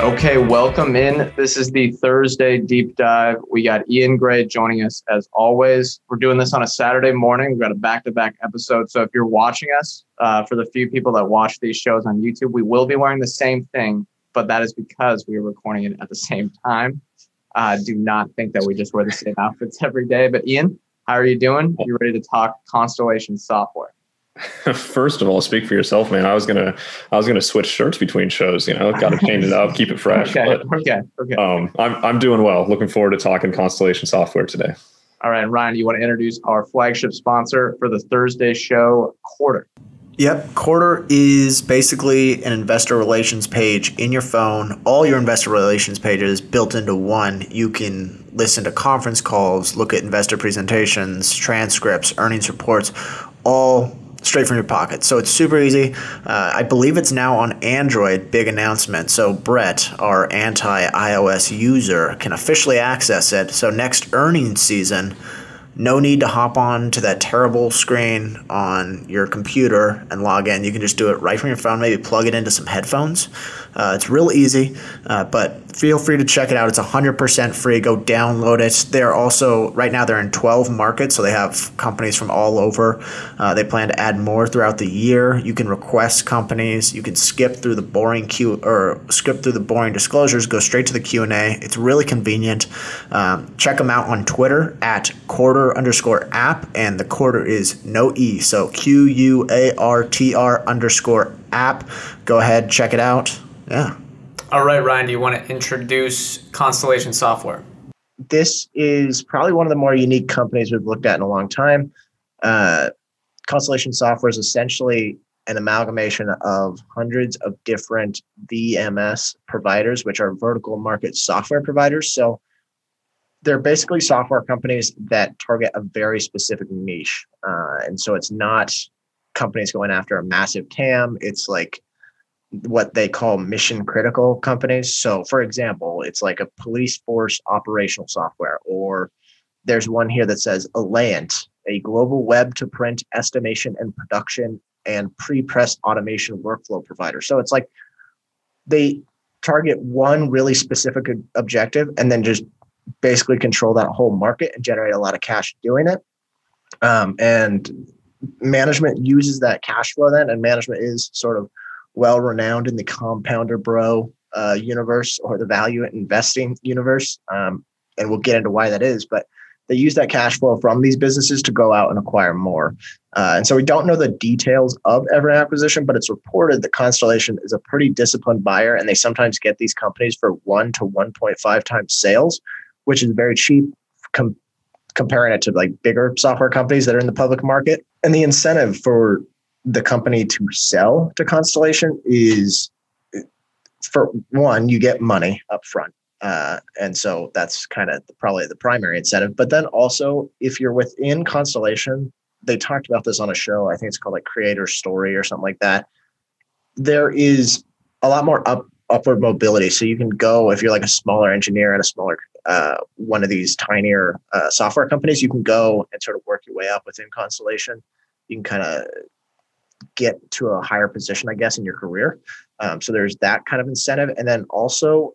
Okay, welcome in. This is the Thursday deep dive. We got Ian Gray joining us as always. We're doing this on a Saturday morning. We've got a back to back episode. So if you're watching us, uh, for the few people that watch these shows on YouTube, we will be wearing the same thing, but that is because we are recording it at the same time. Uh, do not think that we just wear the same outfits every day. But Ian, how are you doing? You ready to talk Constellation software? First of all, speak for yourself, man. I was gonna, I was gonna switch shirts between shows. You know, got to change it up, keep it fresh. okay, but, okay, okay. Um, I'm, I'm doing well. Looking forward to talking Constellation software today. All right, Ryan, you want to introduce our flagship sponsor for the Thursday show, Quartr. Yep. Quartr is basically an investor relations page in your phone. All your investor relations pages built into one. You can listen to conference calls, look at investor presentations, transcripts, earnings reports, all straight from your pocket. So it's super easy. Uh, I believe it's now on Android. Big announcement. So Brett, our anti iOS user, can officially access it. So next earnings season, no need to hop on to that terrible screen on your computer and log in. You can just do it right from your phone, maybe plug it into some headphones. Uh, it's real easy, uh, but feel free to check it out. It's 100% free. Go download it. They're also, right now, they're in 12 markets, so they have companies from all over. Uh, they plan to add more throughout the year. You can request companies. You can skip through the boring Q or skip through the boring disclosures, go straight to the Q&A. It's really convenient. Um, check them out on Twitter at quartr underscore app, and the quarter is no E, so Q U A R T R underscore app. Go ahead, check it out. Yeah. All right, Ryan, do you want to introduce Constellation Software? This is probably one of the more unique companies we've looked at in a long time. Uh, Constellation Software is essentially an amalgamation of hundreds of different VMS providers, which are vertical market software providers. So they're basically software companies that target a very specific niche. Uh, and so it's not companies going after a massive TAM. It's like what they call mission critical companies. So, for example, it's like a police force operational software, or there's one here that says Alliant, a global web to print estimation and production and pre press automation workflow provider. So, it's like they target one really specific objective and then just basically control that whole market and generate a lot of cash doing it. Um, and management uses that cash flow then, and management is sort of well renowned in the compounder bro uh, universe or the value investing universe. Um, and we'll get into why that is, but they use that cash flow from these businesses to go out and acquire more. Uh, and so we don't know the details of every acquisition, but it's reported that Constellation is a pretty disciplined buyer, and they sometimes get these companies for one to 1.5 times sales, which is very cheap com- comparing it to like bigger software companies that are in the public market. And the incentive for the company to sell to Constellation is for one, you get money up front. Uh, and so that's kind of probably the primary incentive. But then also, if you're within Constellation, they talked about this on a show. I think it's called like Creator Story or something like that. There is a lot more up upward mobility. So you can go if you're like a smaller engineer at a smaller uh, one of these tinier uh, software companies, you can go and sort of work your way up within Constellation. You can kind of get to a higher position, I guess, in your career. Um, so there's that kind of incentive. And then also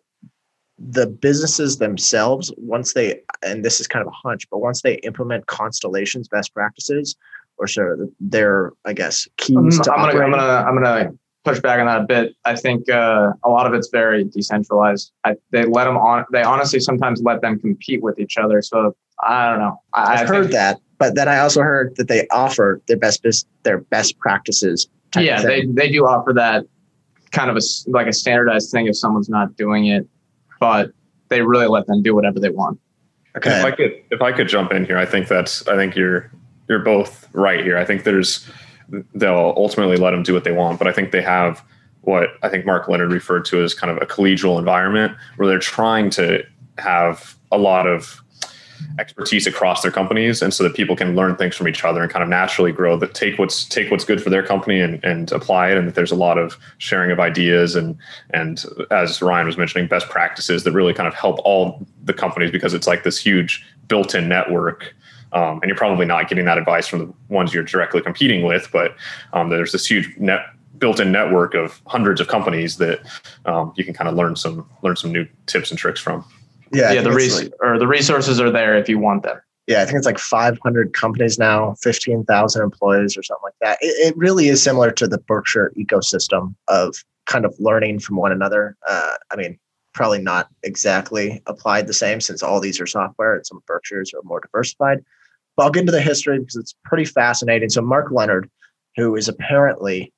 the businesses themselves, once they, and this is kind of a hunch, but once they implement Constellation's best practices, or sort of their, I guess, keys I'm, to I'm gonna, I'm gonna, I'm gonna push back on that a bit. I think uh, a lot of it's very decentralized. I, they let them on. They honestly sometimes let them compete with each other. So I don't know. I, have heard that, but then I also heard that they offer their best their best practices. Yeah, they they do offer that kind of a like a standardized thing if someone's not doing it, but they really let them do whatever they want. Okay. If I could if I could jump in here, I think that's I think you're you're both right here. I think there's they'll ultimately let them do what they want, but I think they have what I think Mark Leonard referred to as kind of a collegial environment where they're trying to have a lot of expertise across their companies and so that people can learn things from each other and kind of naturally grow that take what's take what's good for their company and, and apply it and that there's a lot of sharing of ideas and and as ryan was mentioning best practices that really kind of help all the companies because it's like this huge built-in network. Um, and you're probably not getting that advice from the ones you're directly competing with but um, there's this huge net built-in network of hundreds of companies that um, you can kind of learn some learn some new tips and tricks from yeah, yeah the res- like, or the resources are there if you want them. Yeah, I think it's like 500 companies now, 15,000 employees or something like that. It, it, really is similar to the Berkshire ecosystem of kind of learning from one another. Uh, I mean, probably not exactly applied the same since all these are software and some Berkshires are more diversified. But I'll get into the history because it's pretty fascinating. So Mark Leonard, who is apparently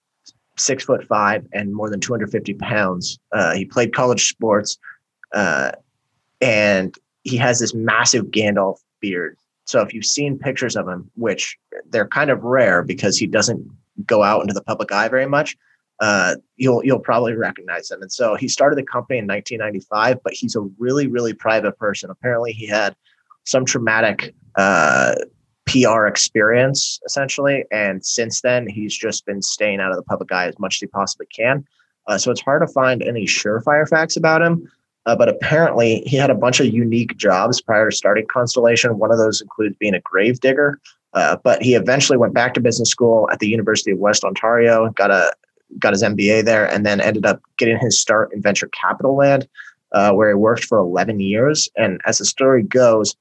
six foot five and more than 250 pounds, uh, he played college sports. Uh, and he has this massive Gandalf beard. So if you've seen pictures of him, which they're kind of rare because he doesn't go out into the public eye very much, uh, you'll you'll probably recognize him. And so he started the company in 1995, but he's a really really private person. Apparently, he had some traumatic uh, PR experience essentially, and since then he's just been staying out of the public eye as much as he possibly can. Uh, so it's hard to find any surefire facts about him. Uh, but apparently, he had a bunch of unique jobs prior to starting Constellation. One of those includes being a grave digger. Uh, but he eventually went back to business school at the University of West Ontario, got a got his MBA there, and then ended up getting his start in venture capital land, uh, where he worked for 11 years. And as the story goes,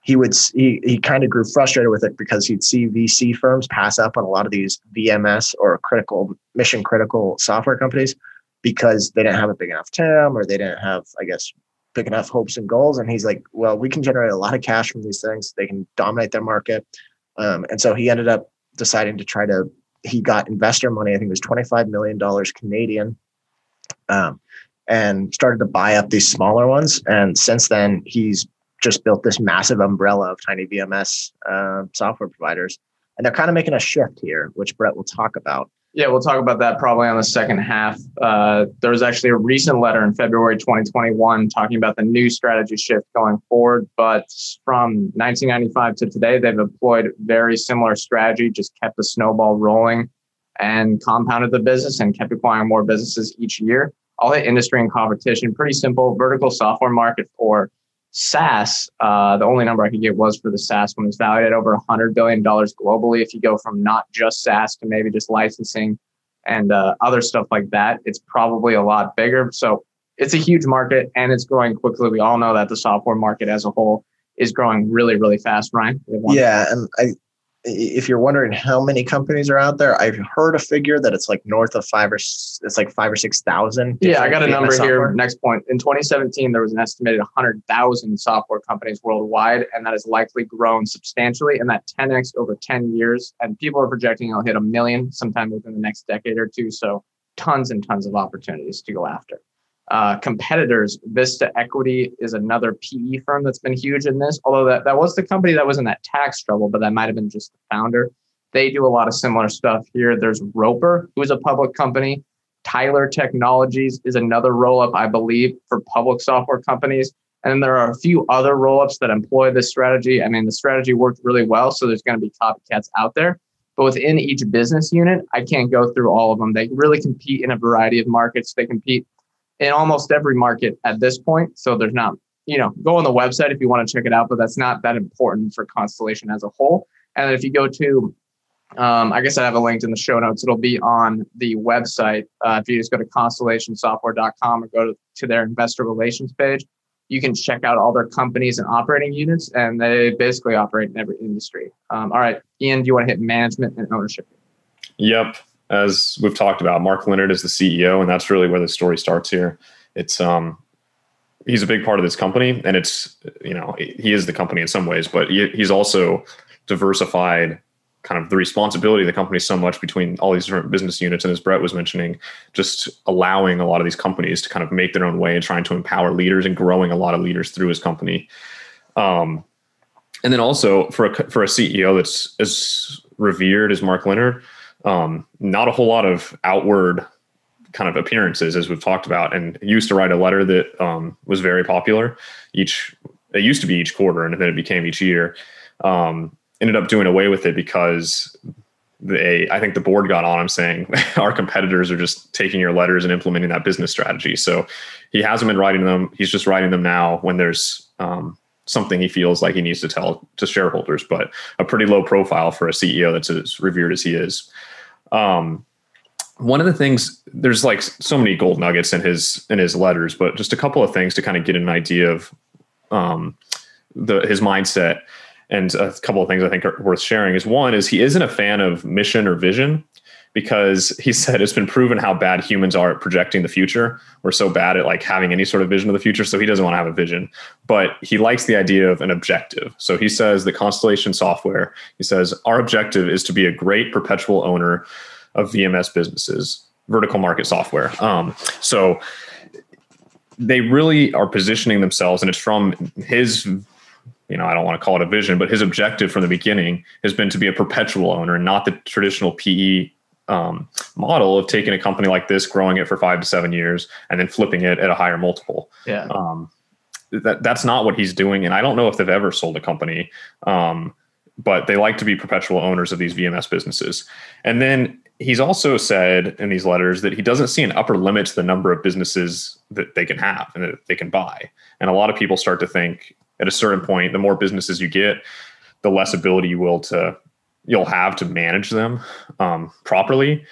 he would he he kind of grew frustrated with it because he'd see VC firms pass up on a lot of these VMS or critical mission critical software companies because they didn't have a big enough TAM or they didn't have, I guess, big enough hopes and goals. And he's like, well, we can generate a lot of cash from these things. They can dominate their market. Um, and so he ended up deciding to try to, he got investor money. I think it was $25 million Canadian. Um, and started to buy up these smaller ones. And since then, he's just built this massive umbrella of tiny VMS uh, software providers. And they're kind of making a shift here, which Brett will talk about. Yeah, we'll talk about that probably on the second half. Uh, there was actually a recent letter in February 2021 talking about the new strategy shift going forward. But from 1995 to today, they've employed very similar strategy, just kept the snowball rolling and compounded the business and kept acquiring more businesses each year. All the industry and competition, pretty simple vertical software market for SaaS, uh, the only number I could get was for the SaaS one is valued at over $100 billion globally. If you go from not just SaaS to maybe just licensing and uh, other stuff like that, it's probably a lot bigger. So it's a huge market and it's growing quickly. We all know that the software market as a whole is growing really, really fast, Ryan. Yeah. And I, if you're wondering how many companies are out there, I've heard a figure that it's like north of five or it's like five or six thousand. Yeah, I got a number here. Next point. In 2017, there was an estimated 100,000 software companies worldwide, and that has likely grown substantially, and that 10x over 10 years. And people are projecting it'll hit a million sometime within the next decade or two. So tons and tons of opportunities to go after. Uh, competitors, Vista Equity is another PE firm that's been huge in this. Although that, that was the company that was in that tax trouble, but that might have been just the founder. They do a lot of similar stuff here. There's Roper, who is a public company. Tyler Technologies is another roll up, I believe, for public software companies. And then there are a few other roll ups that employ this strategy. I mean, the strategy worked really well, so there's going to be copycats out there. But within each business unit, I can't go through all of them. They really compete in a variety of markets. They compete in almost every market at this point. So there's not, you know, go on the website if you want to check it out, but that's not that important for Constellation as a whole. And if you go to, um, I guess I have a link in the show notes. It'll be on the website. Uh, if you just go to constellationsoftware.com or go to, to their investor relations page, you can check out all their companies and operating units, and they basically operate in every industry. Um, all right, Ian, do you want to hit management and ownership? Yep as we've talked about, Mark Leonard is the CEO, and that's really where the story starts here. It's um, he's a big part of this company, and it's you know he is the company in some ways, but he, he's also diversified kind of the responsibility of the company so much between all these different business units and as brett was mentioning just allowing a lot of these companies to kind of make their own way and trying to empower leaders and growing a lot of leaders through his company um, and then also for a for a ceo that's as revered as mark leonard um, not a whole lot of outward kind of appearances, as we've talked about, and used to write a letter that um, was very popular. Each it used to be each quarter, and then it became each year. Um, ended up doing away with it because they I think the board got on him saying our competitors are just taking your letters and implementing that business strategy. So he hasn't been writing them. He's just writing them now when there's um, something he feels like he needs to tell to shareholders. But a pretty low profile for a CEO that's as revered as he is. Um, one of the things there's like so many gold nuggets in his in his letters, but just a couple of things to kind of get an idea of um, the his mindset. And a couple of things I think are worth sharing is one is he isn't a fan of mission or vision because he said it's been proven how bad humans are at projecting the future. We're so bad at like having any sort of vision of the future. So he doesn't want to have a vision, but he likes the idea of an objective. So he says the Constellation software, he says, our objective is to be a great perpetual owner of VMS businesses, vertical market software. Um, so they really are positioning themselves, and it's from his you know, I don't want to call it a vision, but his objective from the beginning has been to be a perpetual owner and not the traditional PE um, model of taking a company like this, growing it for five to seven years, and then flipping it at a higher multiple. Yeah. Um, that that's not what he's doing, and I don't know if they've ever sold a company. Um, but they like to be perpetual owners of these VMS businesses. And then he's also said in these letters that he doesn't see an upper limit to the number of businesses that they can have and that they can buy. And a lot of people start to think at a certain point, the more businesses you get, the less ability you will to you'll have to manage them um, properly.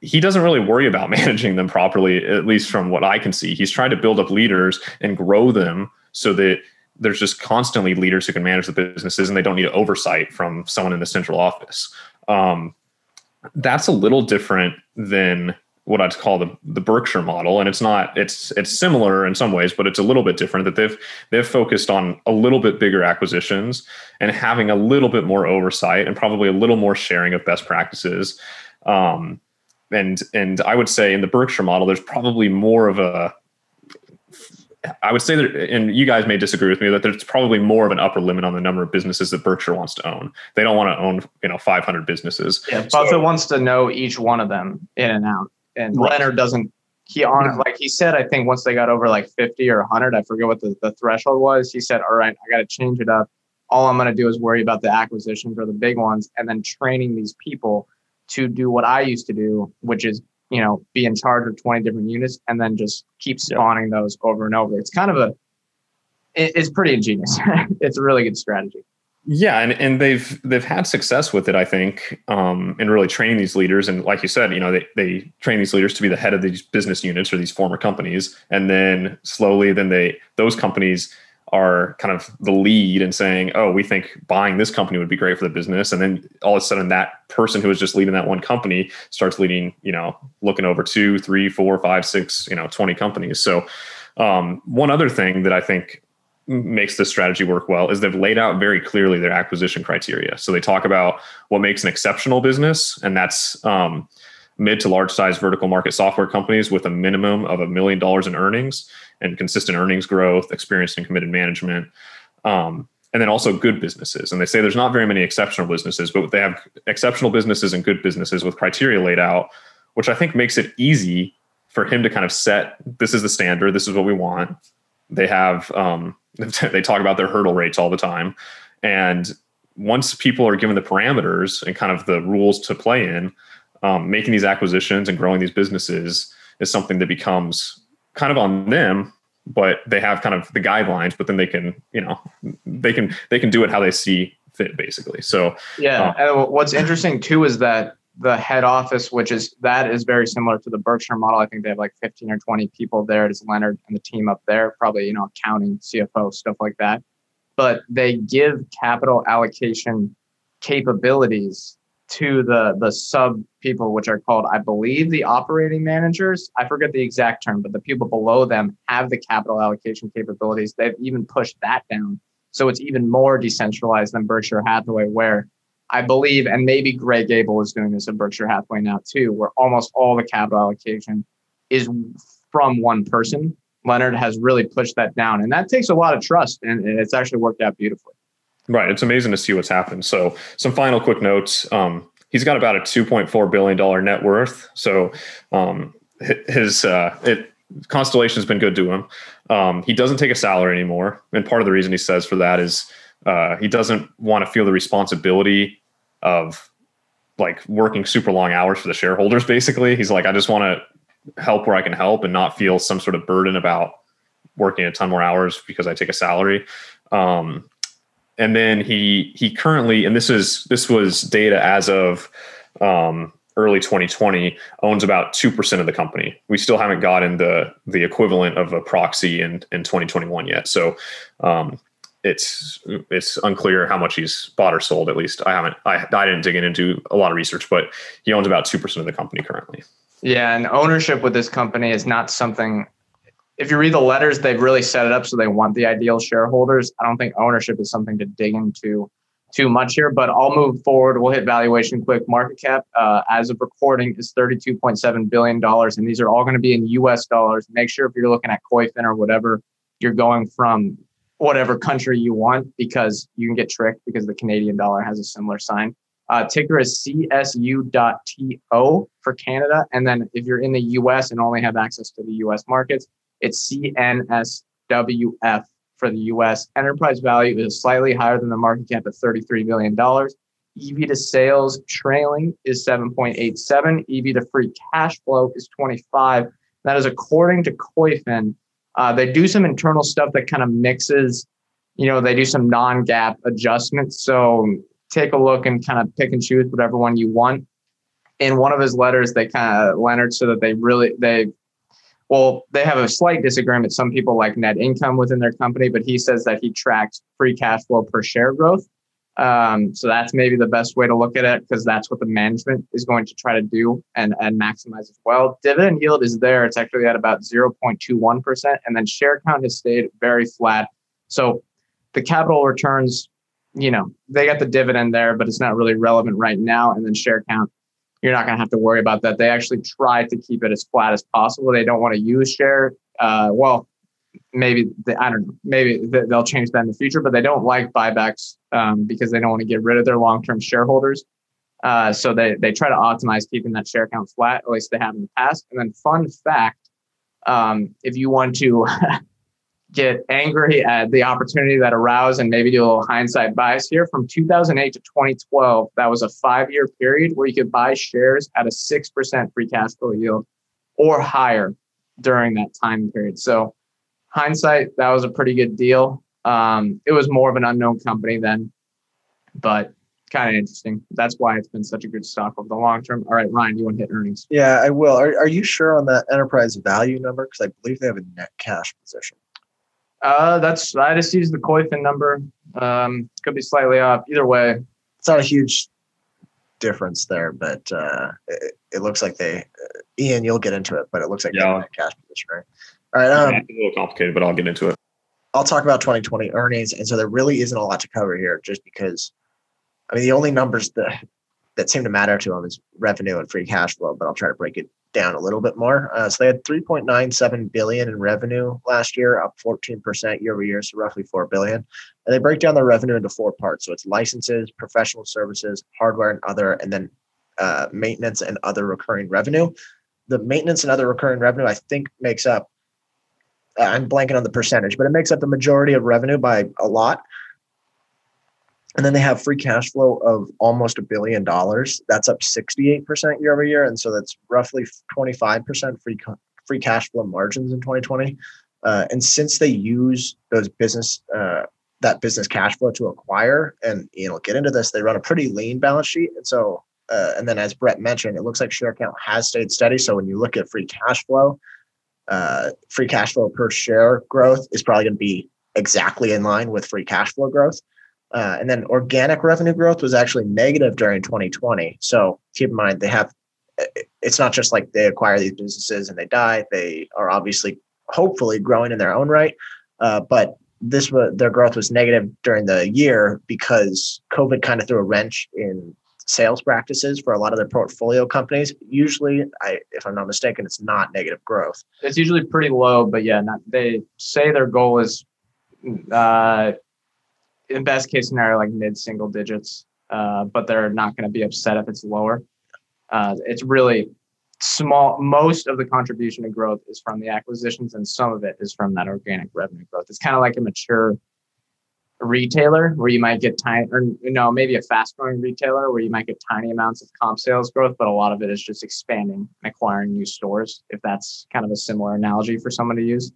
He doesn't really worry about managing them properly, at least from what I can see. He's trying to build up leaders and grow them so that there's just constantly leaders who can manage the businesses and they don't need oversight from someone in the central office. Um, that's a little different than what I'd call the the Berkshire model, and it's not it's it's similar in some ways, but it's a little bit different. That they've they've focused on a little bit bigger acquisitions and having a little bit more oversight and probably a little more sharing of best practices. Um, and and I would say in the Berkshire model, there's probably more of a I would say that, and you guys may disagree with me, that there's probably more of an upper limit on the number of businesses that Berkshire wants to own. They don't want to own, you know, 500 businesses. Yeah, Buffett so, wants to know each one of them in and out and. Leonard doesn't. He on like he said, I think once they got over like fifty or hundred, I forget what the, the threshold was. He said, "All right, I got to change it up. All I'm going to do is worry about the acquisitions or the big ones, and then training these people to do what I used to do, which is you know be in charge of 20 different units and then just keep spawning yeah. those over and over. It's kind of a it's pretty ingenious. it's a really good strategy. Yeah, and, and they've they've had success with it, I think, um, in really training these leaders. And like you said, you know, they, they train these leaders to be the head of these business units or these former companies, and then slowly, then they those companies are kind of the lead and saying, "Oh, we think buying this company would be great for the business," and then all of a sudden, that person who was just leading that one company starts leading, you know, looking over two, three, four, five, six, you know, twenty companies. So, um, one other thing that I think makes this strategy work well is they've laid out very clearly their acquisition criteria. So they talk about what makes an exceptional business, and that's um, mid to large size vertical market software companies with a minimum of a million dollars in earnings and consistent earnings growth, experienced and committed management. Um, and then also good businesses. And they say there's not very many exceptional businesses, but they have exceptional businesses and good businesses with criteria laid out, which I think makes it easy for him to kind of set this is the standard, this is what we want. They have um, they talk about their hurdle rates all the time. And once people are given the parameters and kind of the rules to play in, um, making these acquisitions and growing these businesses is something that becomes kind of on them but they have kind of the guidelines but then they can you know they can they can do it how they see fit basically so yeah uh, and what's interesting too is that the head office, which is that is very similar to the Berkshire model. I think they have like 15 or 20 people there. It's Leonard and the team up there, probably, you know, accounting, CFO, stuff like that. But they give capital allocation capabilities to the the sub people, which are called, I believe, the operating managers. I forget the exact term, but the people below them have the capital allocation capabilities. They've even pushed that down. So it's even more decentralized than Berkshire Hathaway, where I believe, and maybe Greg Abel is doing this at Berkshire Hathaway now too, where almost all the capital allocation is from one person. Leonard has really pushed that down, and that takes a lot of trust, and it's actually worked out beautifully. Right, it's amazing to see what's happened. So, some final quick notes. Um, he's got about a two point four billion dollar net worth. So, um, his uh, it Constellation's been good to him. Um, he doesn't take a salary anymore, and part of the reason he says for that is uh, he doesn't want to feel the responsibility of like working super long hours for the shareholders. Basically, he's like, I just want to help where I can help and not feel some sort of burden about working a ton more hours because I take a salary. Um, and then he he currently, and this is this was data as of um, early 2020 owns about 2% of the company. We still haven't gotten the the equivalent of a proxy in in 2021 yet. So um, it's it's unclear how much he's bought or sold. At least I haven't I I didn't dig into a lot of research, but he owns about 2% of the company currently. Yeah, and ownership with this company is not something if you read the letters, they've really set it up so they want the ideal shareholders. I don't think ownership is something to dig into too much here, but I'll move forward. We'll hit valuation quick. Market cap uh, as of recording is $32.7 billion. And these are all going to be in US dollars. Make sure if you're looking at Koyfin or whatever, you're going from whatever country you want because you can get tricked because the Canadian dollar has a similar sign. Uh, ticker is CSU.TO for Canada. And then if you're in the US and only have access to the US markets, it's CNSWF for the US. Enterprise value is slightly higher than the market cap at $33 billion. EV to sales trailing is 7.87. EV to free cash flow is 25. That is according to Koyfin. Uh, they do some internal stuff that kind of mixes, you know, they do some non GAAP adjustments. So take a look and kind of pick and choose whatever one you want. In one of his letters, they kind of Leonard so that they really they well, they have a slight disagreement. Some people like net income within their company, but he says that he tracks free cash flow per share growth. Um, so that's maybe the best way to look at it because that's what the management is going to try to do and, and maximize as well. Dividend yield is there. It's actually at about 0.21%. And then share count has stayed very flat. So the capital returns, you know, they got the dividend there, but it's not really relevant right now. And then share count you're not going to have to worry about that. They actually try to keep it as flat as possible. They don't want to use share. Uh, well, maybe they, I don't know. Maybe they'll change that in the future, but they don't like buybacks um, because they don't want to get rid of their long-term shareholders. Uh, so they they try to optimize keeping that share count flat. At least they have in the past. And then, fun fact: um, if you want to get angry at the opportunity that arose and maybe do a little hindsight bias here from 2008 to 2012 that was a five year period where you could buy shares at a 6% free cash flow yield or higher during that time period so hindsight that was a pretty good deal um, it was more of an unknown company then but kind of interesting that's why it's been such a good stock over the long term all right ryan you want to hit earnings yeah i will are, are you sure on that enterprise value number because i believe they have a net cash position uh, that's I just used the Koyfin number. Um, could be slightly off. Either way, it's not a huge difference there, but uh, it, it looks like they. Uh, Ian, you'll get into it, but it looks like yeah. they cash position, right? All right. Um, a little complicated, but I'll get into it. I'll talk about 2020 earnings, and so there really isn't a lot to cover here, just because. I mean, the only numbers that that seem to matter to them is revenue and free cash flow, but I'll try to break it down a little bit more. Uh, so they had 3.97 billion in revenue last year, up 14% year over year, so roughly 4 billion. And they break down their revenue into four parts. So it's licenses, professional services, hardware and other, and then uh, maintenance and other recurring revenue. The maintenance and other recurring revenue, I think, makes up. Uh, I'm blanking on the percentage, but it makes up the majority of revenue by a lot. And then they have free cash flow of almost a billion dollars. That's up 68% year over year. And so that's roughly 25% free, free cash flow margins in 2020. Uh, and since they use those business, uh, that business cash flow to acquire, and you know, get into this, they run a pretty lean balance sheet. And so, uh, and then as Brett mentioned, it looks like share count has stayed steady. So when you look at free cash flow, uh, free cash flow per share growth is probably going to be exactly in line with free cash flow growth. Uh, and then organic revenue growth was actually negative during 2020. So keep in mind, they have, it's not just like they acquire these businesses and they die. They are obviously, hopefully, growing in their own right. Uh, but this was their growth was negative during the year because COVID kind of threw a wrench in sales practices for a lot of their portfolio companies. Usually, I, if I'm not mistaken, it's not negative growth. It's usually pretty low, but yeah, not, they say their goal is uh, in best case scenario, like mid single digits, uh, but they're not going to be upset if it's lower. Uh, it's really small most of the contribution to growth is from the acquisitions and some of it is from that organic revenue growth it's kind of like a mature retailer where you might get tiny or you know maybe a fast growing retailer where you might get tiny amounts of comp sales growth but a lot of it is just expanding and acquiring new stores if that's kind of a similar analogy for someone to use.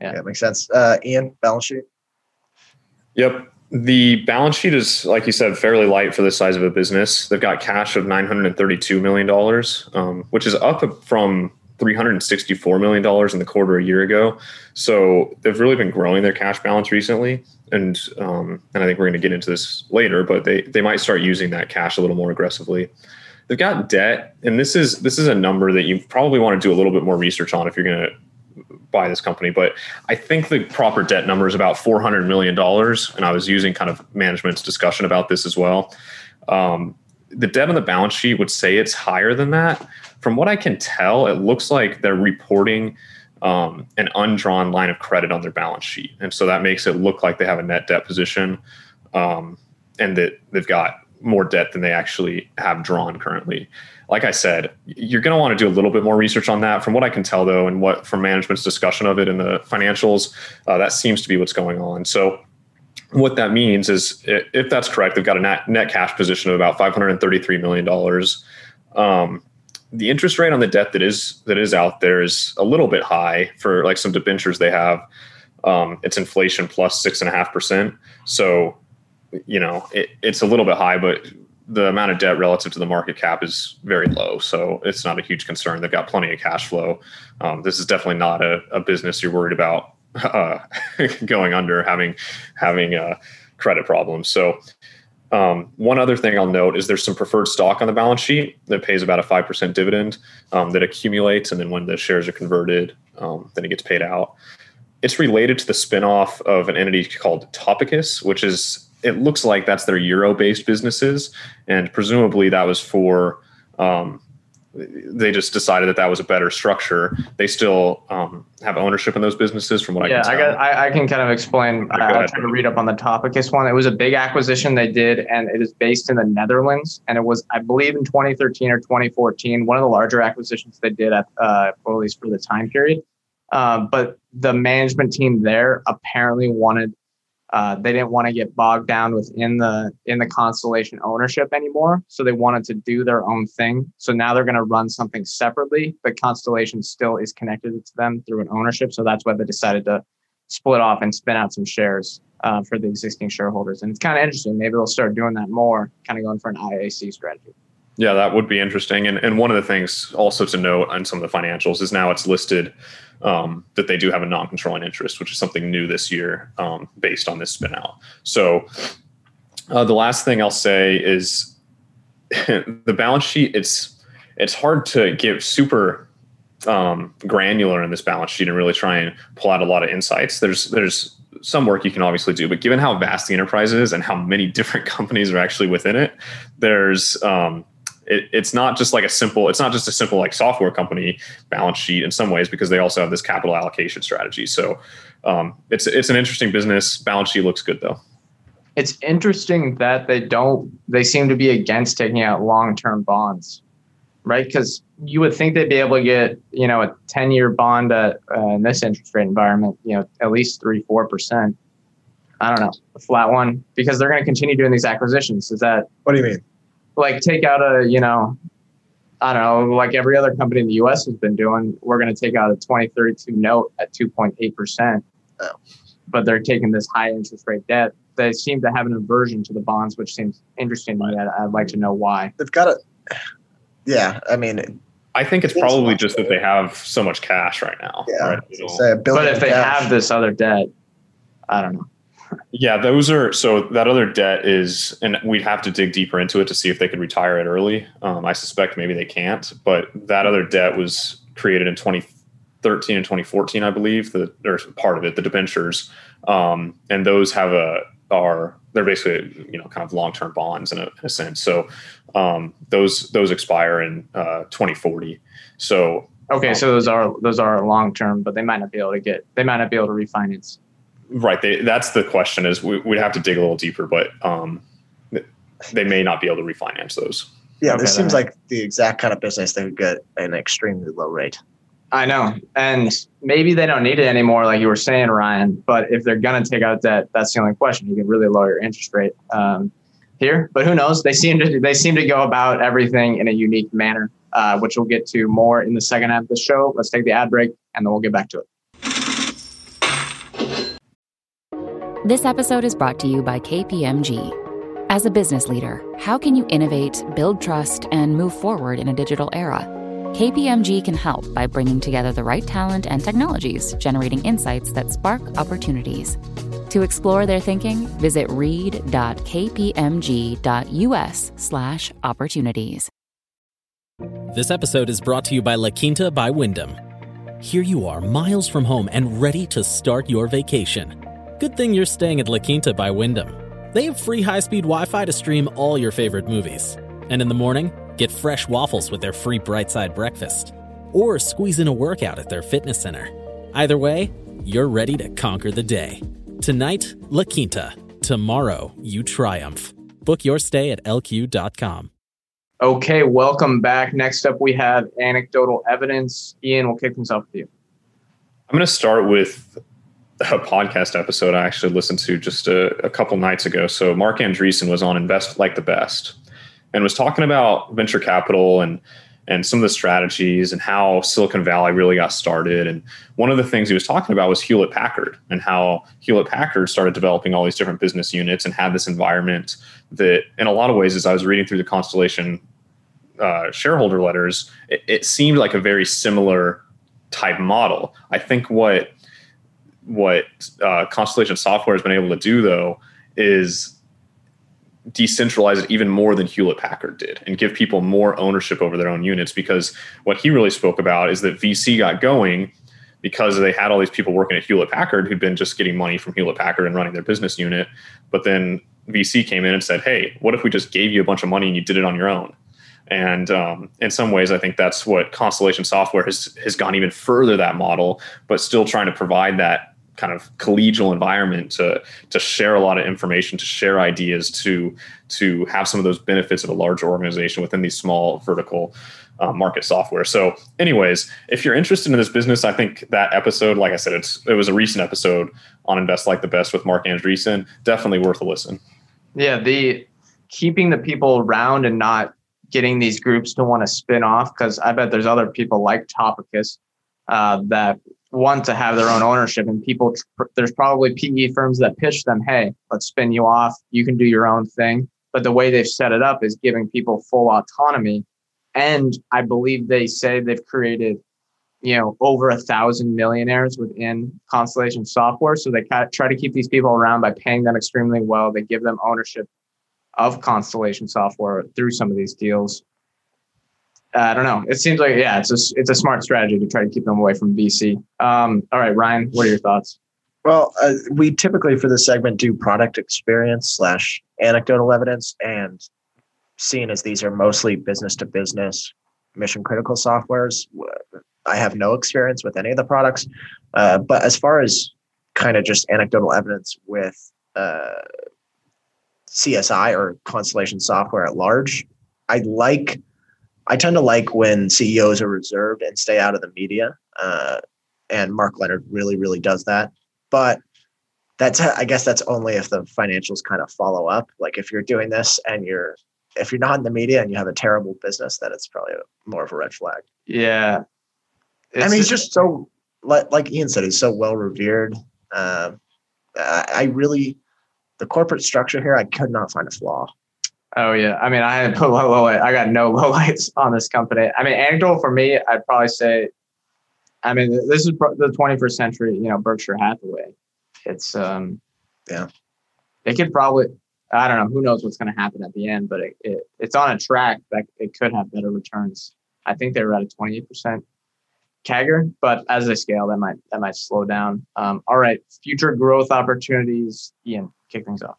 Yeah, yeah makes sense. Uh, ian balance sheet? Yep. The balance sheet is, like you said, fairly light for the size of a business. They've got cash of $932 million, um, which is up from $364 million in the quarter a year ago. So they've really been growing their cash balance recently. And um, and I think we're going to get into this later, but they, they might start using that cash a little more aggressively. They've got debt, and this is this is a number that you probably want to do a little bit more research on if you're going to buy this company, but I think the proper debt number is about four hundred million dollars, and I was using kind of management's discussion about this as well. Um, the debt on the balance sheet would say it's higher than that. From what I can tell, it looks like they're reporting um, an undrawn line of credit on their balance sheet, and so that makes it look like they have a net debt position, um, and that they've got more debt than they actually have drawn currently like I said, you're going to want to do a little bit more research on that. From what I can tell, though, and what from management's discussion of it in the financials, uh, that seems to be what's going on. So, what that means is, if that's correct, they've got a net, net cash position of about 533 million dollars. Um, the interest rate on the debt that is that is out there is a little bit high for like some debentures they have. Um, it's inflation plus six and a half percent. So, you know, it, it's a little bit high, but the amount of debt relative to the market cap is very low, so it's not a huge concern. They've got plenty of cash flow. Um, this is definitely not a, a, business you're worried about uh, going under, having having uh, credit problems. So, um, one other thing I'll note is there's some preferred stock on the balance sheet that pays about a five percent dividend um, that accumulates, and then when the shares are converted, um, then it gets paid out. It's related to the spinoff of an entity called Topicus, which is it looks like that's their euro based businesses and presumably that was for um, they just decided that that was a better structure. They still um, have ownership in those businesses, from what yeah, I can tell. Yeah, I, I, can kind of explain. I, I tried to read up on the Topicus one. It was a big acquisition they did, and it is based in the Netherlands. And it was, I believe, in 2013 or 2014, one of the larger acquisitions they did at, uh, at least for the time period. Uh, but the management team there apparently wanted uh, they didn't want to get bogged down within the in the constellation ownership anymore so they wanted to do their own thing. So now they're going to run something separately but constellation still is connected to them through an ownership so that's why they decided to split off and spin out some shares uh, for the existing shareholders. And it's kind of interesting maybe they'll start doing that more kind of going for an iac strategy yeah that would be interesting and, and one of the things also to note on some of the financials is now it's listed um, that they do have a non-controlling interest, which is something new this year um, based on this spin out. So uh, the last thing I'll say is the balance sheet. It's it's hard to get super um, granular in this balance sheet and really try and pull out a lot of insights. There's there's some work you can obviously do, but given how vast the enterprise is and how many different companies are actually within it, there's um, it, it's not just like a simple it's not just a simple like software company balance sheet in some ways because they also have this capital allocation strategy. So um, it's it's an interesting business. Balance sheet looks good though. It's interesting that they don't they seem to be against taking out long-term bonds right? Because you would think they'd be able to get you know a 10 year bond at, uh, in this interest rate environment you know at least 3 4% i don't know a flat one because they're going to continue doing these acquisitions. Is that what do you mean like take out a you know I don't know, like every other company in the U.S. has been doing, we're going to take out a 2032 note at 2.8 percent. Oh. But they're taking this high interest rate debt. They seem to have an aversion to the bonds, which seems interesting to me. I'd, I'd like to know why. They've got it. Yeah, I mean, I think it's probably just that they have so much cash right now. Yeah, right? but if they cash. have this other debt, I don't know. Yeah, those are so that other debt is, and we'd have to dig deeper into it to see if they could retire it early. Um, I suspect maybe they can't, but that other debt was created in 2013 and 2014, I believe, the or part of it, the debentures, um, and those have a are they're basically you know kind of long term bonds in a, in a, sense. So um, those those expire in uh, 2040. So okay, so those are those are long term, but they might not be able to get they might not be able to refinance Right. They, that's the question is we, would have to dig a little deeper, but um, they may not be able to refinance those. Yeah, Okay, this seems like the exact kind of business that would get an extremely low rate. I know. And maybe they don't need it anymore, like you were saying, Ryan. But if they're going to take out debt, that's the only question. You can really lower your interest rate um, here. But who knows? They seem to they seem to go about everything in a unique manner, uh, which we'll get to more in the second half of the show. Let's take the ad break, and then we'll get back to it. This episode is brought to you by KPMG. As a business leader, how can you innovate, build trust, and move forward in a digital era? KPMG can help by bringing together the right talent and technologies, generating insights that spark opportunities. To explore their thinking, visit read.kpmg.us/opportunities. This episode is brought to you by La Quinta by Wyndham. Here you are, miles from home and ready to start your vacation. Good thing you're staying at La Quinta by Wyndham. They have free high speed Wi Fi to stream all your favorite movies. And in the morning, get fresh waffles with their free bright side breakfast. Or squeeze in a workout at their fitness center. Either way, you're ready to conquer the day. Tonight, La Quinta. Tomorrow, you triumph. Book your stay at lq.com. Okay, welcome back. Next up, we have anecdotal evidence. Ian, we'll kick things off with you. I'm going to start with a podcast episode I actually listened to just a, a couple nights ago. So Marc Andreessen was on Invest Like the Best and was talking about venture capital and and some of the strategies and how Silicon Valley really got started. And one of the things he was talking about was Hewlett Packard and how Hewlett Packard started developing all these different business units and had this environment that, in a lot of ways, as I was reading through the Constellation uh, shareholder letters, it, it seemed like a very similar type model. I think what what uh, Constellation Software has been able to do, though, is decentralize it even more than Hewlett Packard did and give people more ownership over their own units. Because what he really spoke about is that VC got going because they had all these people working at Hewlett Packard who'd been just getting money from Hewlett Packard and running their business unit. But then VC came in and said, hey, what if we just gave you a bunch of money and you did it on your own? And um, in some ways, I think that's what Constellation Software has has gone even further that model, but still trying to provide that kind of collegial environment to to share a lot of information, to share ideas, to to have some of those benefits of a large organization within these small vertical uh, market software. So, anyways, if you're interested in this business, I think that episode, like I said, it's it was a recent episode on Invest Like the Best with Marc Andreessen. Definitely worth a listen. Yeah, the keeping the people around and not getting these groups to want to spin off because I bet there's other people like Topicus uh, that want to have their own ownership and people there's probably PE firms that pitch them, hey, let's spin you off. You can do your own thing. But the way they've set it up is giving people full autonomy. And I believe they say they've created, you know, over a thousand millionaires within Constellation software. So they try to keep these people around by paying them extremely well. They give them ownership of Constellation software through some of these deals. Uh, I don't know. It seems like yeah, it's a it's a smart strategy to try to keep them away from VC. Um, all right, Ryan, what are your thoughts? Well, uh, we typically for this segment do product experience slash anecdotal evidence, and seeing as these are mostly business to business mission critical softwares, I have no experience with any of the products. Uh, but as far as kind of just anecdotal evidence with uh, CSI or Constellation Software at large, I like. I tend to like when CEOs are reserved and stay out of the media. Uh, and Mark Leonard really, really does that. But that's, I guess, that's only if the financials kind of follow up. Like if you're doing this and you're, if you're not in the media and you have a terrible business, then it's probably more of a red flag. Yeah, I mean, he's just so like, like Ian said, he's so well revered. Uh, I really, the corporate structure here, I could not find a flaw. Oh yeah, I mean, I had put low, low light. I got no low lights on this company. I mean, anecdotal for me, I'd probably say, I mean, this is the 21st century. You know, Berkshire Hathaway. It's um, yeah, it could probably. I don't know. Who knows what's going to happen at the end, but it, it it's on a track that it could have better returns. I think they were at a 28% CAGR, but as they scale, that might that might slow down. Um, all right, future growth opportunities. Ian, kick things off.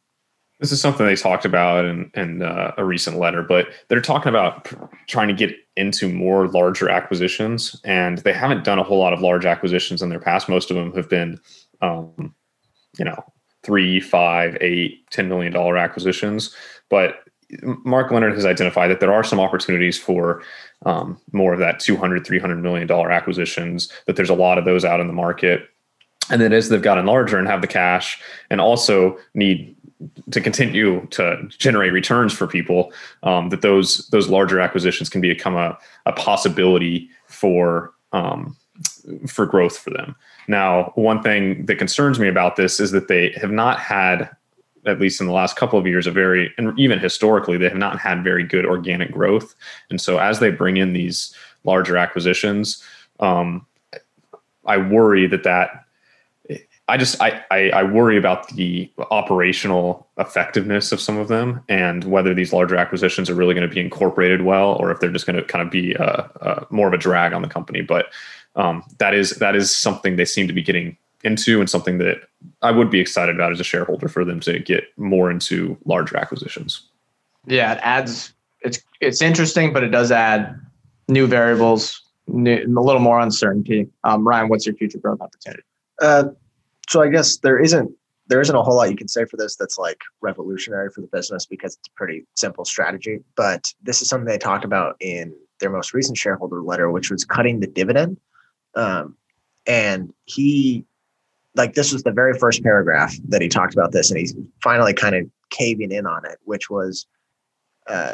This is something they talked about in, in uh, a recent letter, but they're talking about trying to get into more larger acquisitions, and they haven't done a whole lot of large acquisitions in their past. Most of them have been, um, you know, three, five, eight, ten million dollar acquisitions. But Mark Leonard has identified that there are some opportunities for um, more of that 200, 300 million dollar acquisitions, that there's a lot of those out in the market. And then as they've gotten larger and have the cash and also need to continue to generate returns for people, um, that those those larger acquisitions can become a, a possibility for um, for growth for them. Now, one thing that concerns me about this is that they have not had at least in the last couple of years, a very, and even historically, they have not had very good organic growth. And so as they bring in these larger acquisitions, um, I worry that that, I just, I, I, I worry about the operational effectiveness of some of them and whether these larger acquisitions are really going to be incorporated well, or if they're just going to kind of be uh, uh, more of a drag on the company. But um, that is, that is something they seem to be getting into and something that I would be excited about as a shareholder for them to get more into larger acquisitions. Yeah, it adds it's it's interesting, but it does add new variables, new, a little more uncertainty. Um, Ryan, what's your future growth opportunity? Uh, so I guess there isn't there isn't a whole lot you can say for this that's like revolutionary for the business because it's a pretty simple strategy. But this is something they talked about in their most recent shareholder letter, which was cutting the dividend. Um, and he like this was the very first paragraph that he talked about this, and he's finally kind of caving in on it, which was uh,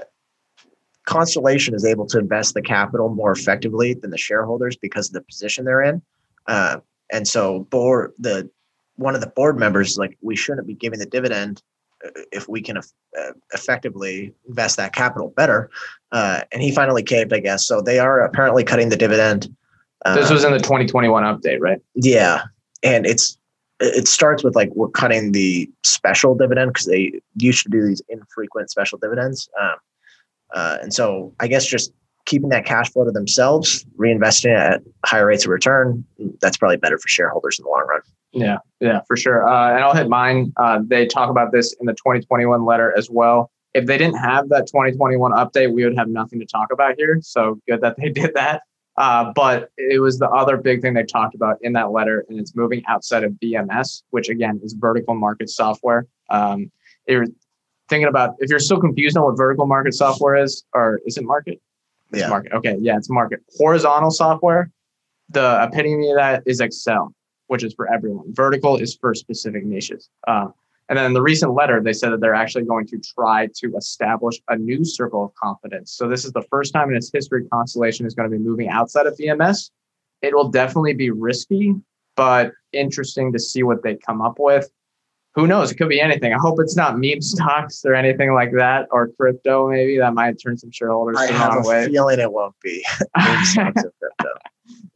Constellation is able to invest the capital more effectively than the shareholders because of the position they're in. Uh, and so, board the one of the board members like we shouldn't be giving the dividend uh, if we can uh, effectively invest that capital better. Uh, and he finally caved, I guess. So they are apparently cutting the dividend. this was in the 2021 update, right? Yeah, and it's it starts with like we're cutting the special dividend because they used to do these infrequent special dividends. Um, uh, and so i guess just keeping that cash flow to themselves reinvesting it at higher rates of return that's probably better for shareholders in the long run. Yeah yeah for sure. Uh, and i'll hit mine. Uh, they talk about this in the 2021 letter as well. If they didn't have that 2021 update we would have nothing to talk about here. So good that they did that uh, but it was the other big thing they talked about in that letter, and it's moving outside of VMS, which again is vertical market software. Um, you're thinking about if you're still confused on what vertical market software is, or is it market? It's yeah. market. Okay, yeah, it's market. Horizontal software, the epitome of that is Excel, which is for everyone. Vertical is for specific niches. Uh, and then in the recent letter, they said that they're actually going to try to establish a new circle of confidence. So this is the first time in its history Constellation is going to be moving outside of VMS. It will definitely be risky, but interesting to see what they come up with. Who knows? It could be anything. I hope it's not meme stocks or anything like that, or crypto. Maybe that might turn some shareholders I the have a way. feeling it won't be meme stocks or crypto.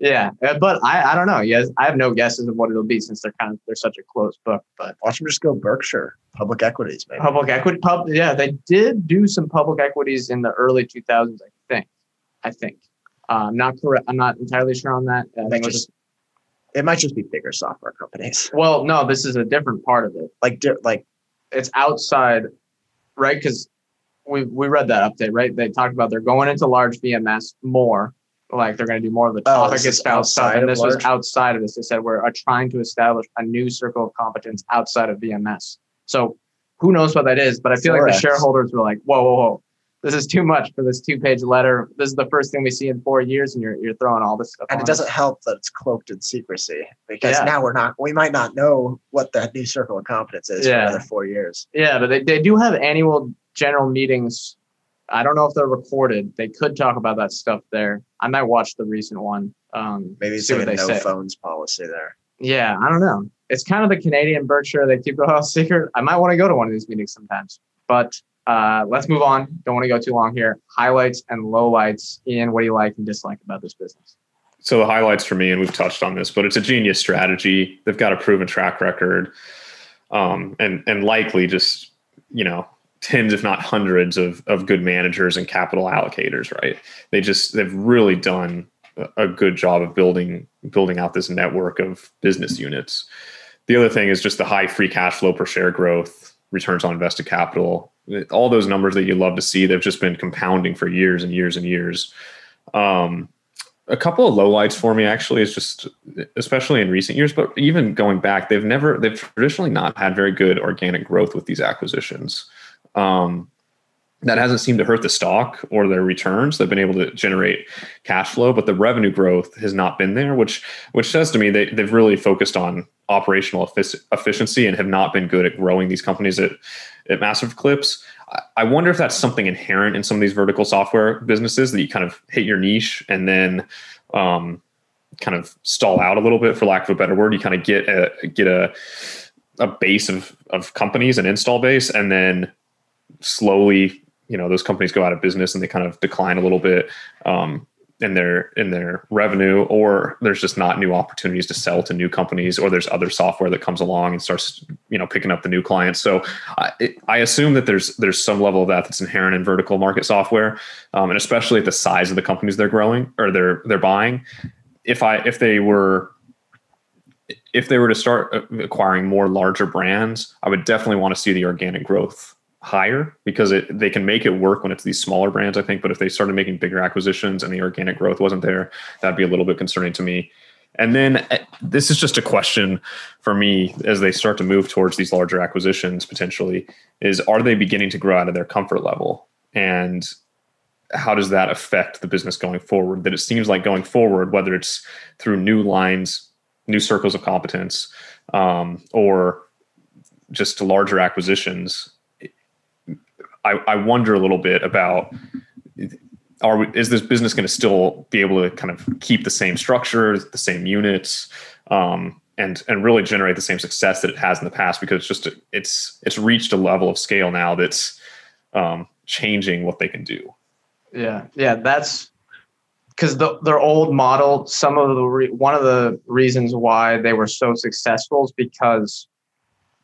Yeah, uh, but I, I don't know. Yes, I have no guesses of what it'll be since they're kind of they're such a close book. But Watch them just go Berkshire public equities, maybe. public equity, pub, yeah, they did do some public equities in the early 2000s. I think. I think. Uh, I'm not correct. I'm not entirely sure on that. I think it was just- It might just be bigger software companies, well, no, this is a different part of it. like di- like It's outside, right? Because we we read that update, right? They talked about they're going into large VMS more. Like they're going to do more of the Oh, topic this is stuff, outside and of this was outside of this. They said we're uh, trying to establish a new circle of competence outside of VMS. So who knows what that is? But I feel like the shareholders were like, "Whoa, whoa, whoa! This is too much for this two-page letter. This is the first thing we see in four years, and you're you're throwing all this stuff." and it doesn't help that it's cloaked in secrecy because Yeah. now we're not we might not know what that new circle of competence is Yeah. for another four years. Yeah, but they, they do have annual general meetings. I don't know if they're recorded. They could talk about that stuff there. I might watch the recent one. Um, Maybe it's see like what a they no say. phones policy there. Yeah, I don't know. It's kind of the Canadian Berkshire. They keep it all secret. I might want to go to one of these meetings sometimes. But uh, let's move on. Don't want to go too long here. Highlights and lowlights. Ian, what do you like and dislike about this business? So the highlights for me, and we've touched on this, but it's a genius strategy. They've got a proven track record, um, and and likely just you know tens, if not hundreds, of of good managers and capital allocators. Right? They just they've really done a- good job of building building out this network of business units. The other thing is just the high free cash flow per share growth, returns on invested capital, all those numbers that you love to see. They've just been compounding for years and years and years. Um, a couple of lowlights for me actually is just especially in recent years but even going back they've never they've traditionally not had very good organic growth with these acquisitions um, that hasn't seemed to hurt the stock or their returns. They've been able to generate cash flow, but the revenue growth has not been there, which which says to me they, they've really focused on operational efficiency and have not been good at growing these companies at, at massive clips. I wonder if that's something inherent in some of these vertical software businesses that you kind of hit your niche and then um, kind of stall out a little bit, for lack of a better word. You kind of get a get a a base of of companies, an install base, and then slowly you know those companies go out of business and they kind of decline a little bit um, in their in their revenue or there's just not new opportunities to sell to new companies or there's other software that comes along and starts you know picking up the new clients. So i, I assume that there's there's some level of that that's inherent in vertical market software um, and especially at the size of the companies they're growing or they're they're buying. If i if they were if they were to start acquiring more larger brands i would definitely want to see the organic growth higher because it, they can make it work when it's these smaller brands, I think. But if they started making bigger acquisitions and the organic growth wasn't there, that'd be a little bit concerning to me. And then uh, this is just a question for me as they start to move towards these larger acquisitions potentially is are they beginning to grow out of their comfort level? And how does that affect the business going forward? That it seems like going forward, whether it's through new lines, new circles of competence, um, or just larger acquisitions, I, I wonder a little bit about are we, is this business going to still be able to kind of keep the same structure, the same units, um, and and really generate the same success that it has in the past? Because it's just a, it's it's reached a level of scale now that's um, changing what they can do. Yeah, yeah, that's because the, their old model. Some of the re, one of the reasons why they were so successful is because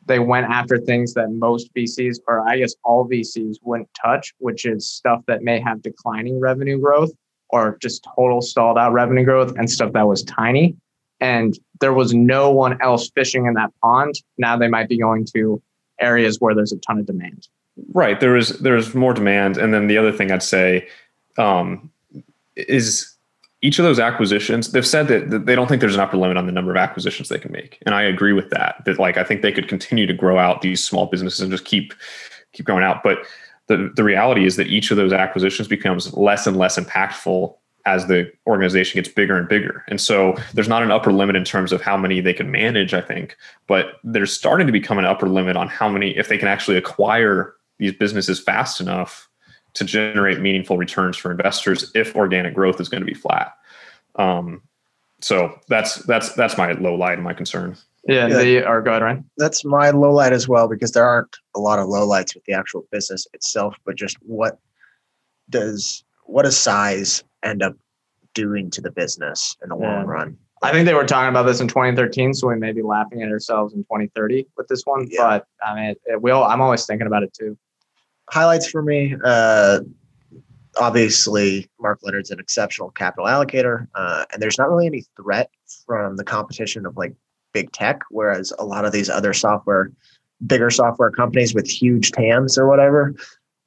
they went after things that most VCs, or I guess all VCs, wouldn't touch, which is stuff that may have declining revenue growth or just total stalled out revenue growth and stuff that was tiny. And there was no one else fishing in that pond. Now they might be going to areas where there's a ton of demand. Right. There is there's more demand. And then the other thing I'd say um, is each of those acquisitions, they've said that they don't think there's an upper limit on the number of acquisitions they can make, and I agree with that. That like I think they could continue to grow out these small businesses and just keep keep going out. But the the reality is that each of those acquisitions becomes less and less impactful as the organization gets bigger and bigger. And so there's not an upper limit in terms of how many they can manage, I think, but there's starting to become an upper limit on how many if they can actually acquire these businesses fast enough to generate meaningful returns for investors if organic growth is going to be flat. Um, so that's that's that's my low light and my concern. Yeah, yeah. The, or go ahead, Ryan. That's my low light as well because there aren't a lot of low lights with the actual business itself, but just what does what does size end up doing to the business in the yeah. long run? I think they were talking about this in 2013, so we may be laughing at ourselves in 2030 with this one. Yeah. But I mean, it, it will. I'm always thinking about it too highlights for me. Uh, obviously, Mark Leonard's an exceptional capital allocator, uh, and there's not really any threat from the competition of like big tech, whereas a lot of these other software, bigger software companies with huge TAMs or whatever,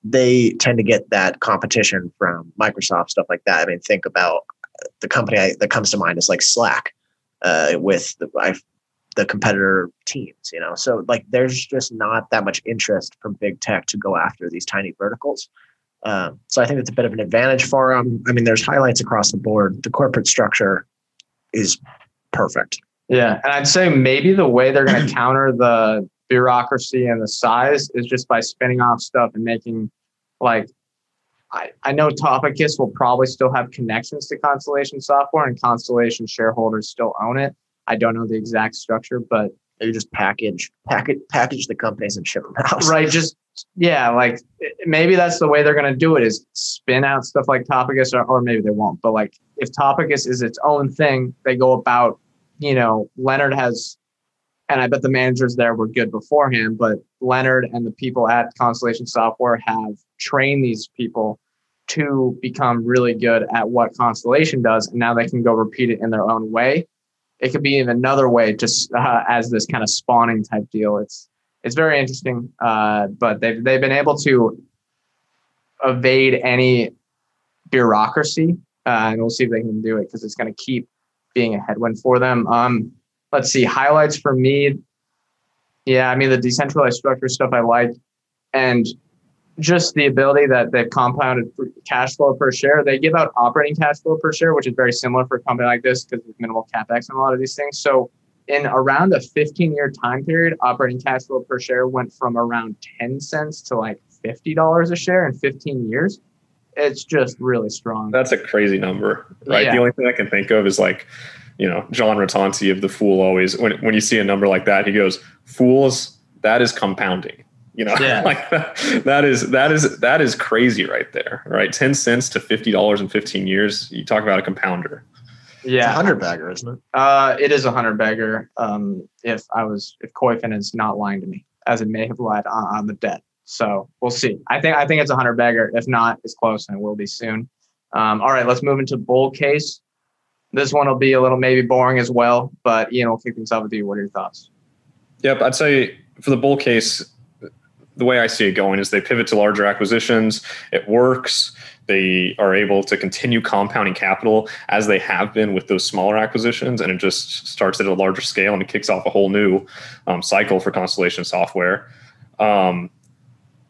they tend to get that competition from Microsoft stuff like that. I mean, think about the company I, that comes to mind is like Slack. Uh, with the, I the competitor teams, you know. So like there's just not that much interest from big tech to go after these tiny verticals. Um, so I think it's a bit of an advantage for them. I mean, there's highlights across the board. The corporate structure is perfect. Yeah, and I'd say maybe the way they're going to counter the bureaucracy and the size is just by spinning off stuff and making like I, I know Topicus will probably still have connections to Constellation software and Constellation shareholders still own it. I don't know the exact structure, but you just package package package the companies and ship them out. Right. Just yeah, like maybe that's the way they're gonna do it is spin out stuff like Topicus, or, or maybe they won't. But like if Topicus is its own thing, they go about. You know, Leonard has, and I bet the managers there were good beforehand. But Leonard and the people at Constellation Software have trained these people to become really good at what Constellation does, and now they can go repeat it in their own way it could be in another way, just uh, as this kind of spawning type deal. It's it's very interesting, uh, but they've they've been able to evade any bureaucracy, uh, and we'll see if they can do it because it's going to keep being a headwind for them. Um, let's see highlights for me. Yeah, I mean the decentralized structure stuff I like, and just the ability that they've compounded cash flow per share. They give out operating cash flow per share, which is very similar for a company like this because there's minimal capex and a lot of these things. So in around a 15 year time period, operating cash flow per share went from around 10 cents to like $50 a share in 15 years. It's just really strong. That's a crazy number, right? Yeah. The only thing I can think of is like, you know, John Rotonti of the Fool always when when you see a number like that, he goes, "Fools, that is compounding." You know, Yeah. like that, that is that is that is crazy right there, right? Ten cents to fifty dollars in fifteen years. You talk about a compounder. It's a yeah. hundred bagger, isn't it? Uh, it is a hundred bagger. Um, if I was, if Koyfin is not lying to me, as it may have lied on, on the debt. So we'll see. I think I think it's a hundred bagger. If not, it's close and it will be soon. Um, all right, let's move into bull case. This one will be a little maybe boring as well, but Ian will kick things off with you. What are your thoughts? Yep, I'd say for the bull case, the way I see it going is they pivot to larger acquisitions. It works. They are able to continue compounding capital as they have been with those smaller acquisitions, and it just starts at a larger scale and it kicks off a whole new um, cycle for Constellation Software. Um,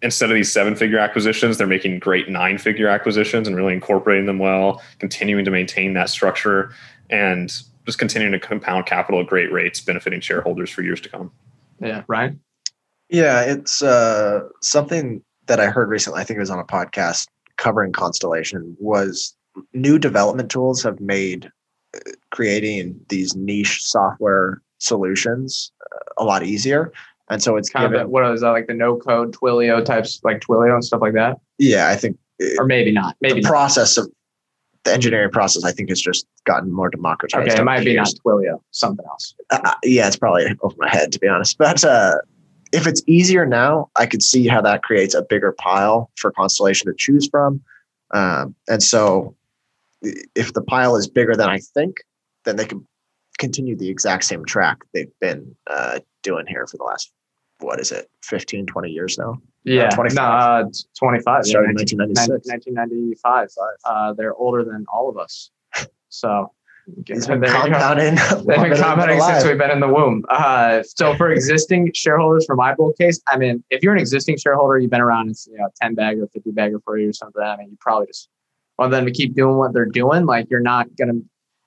instead of these seven figure acquisitions, they're making great nine figure acquisitions and really incorporating them well, continuing to maintain that structure, and just continuing to compound capital at great rates, benefiting shareholders for years to come. Yeah, Ryan. Yeah, it's uh, something that I heard recently. I think it was on a podcast covering Constellation. Was new development tools have made uh, creating these niche software solutions uh, a lot easier, and so it's Kind of given. a- what is that like the no code Twilio types, like Twilio and stuff like that, yeah, I think it- or maybe not. Maybe the not. process of the engineering process, I think, has just gotten more democratized. Okay, it might be not. Twilio, something else. uh, yeah, it's probably over my head to be honest. But uh, if it's easier now, I could see how that creates a bigger pile for Constellation to choose from. Um, and so, if the pile is bigger than I think, then they can continue the exact same track they've been uh, doing here for the last what is it 15 20 years now Yeah, 25. no, uh, 25. Started in 19- 1996. 1995. Uh, they're older than all of us. So, He's there been compounding They've been compounding since we've been in the womb. Uh, so for existing shareholders for my bull case, I mean, if you're an existing shareholder, you've been around, it's you know, 10 bag or 50 bagger for you or something. I mean, you probably just want them to keep doing what they're doing. Like you're not gonna.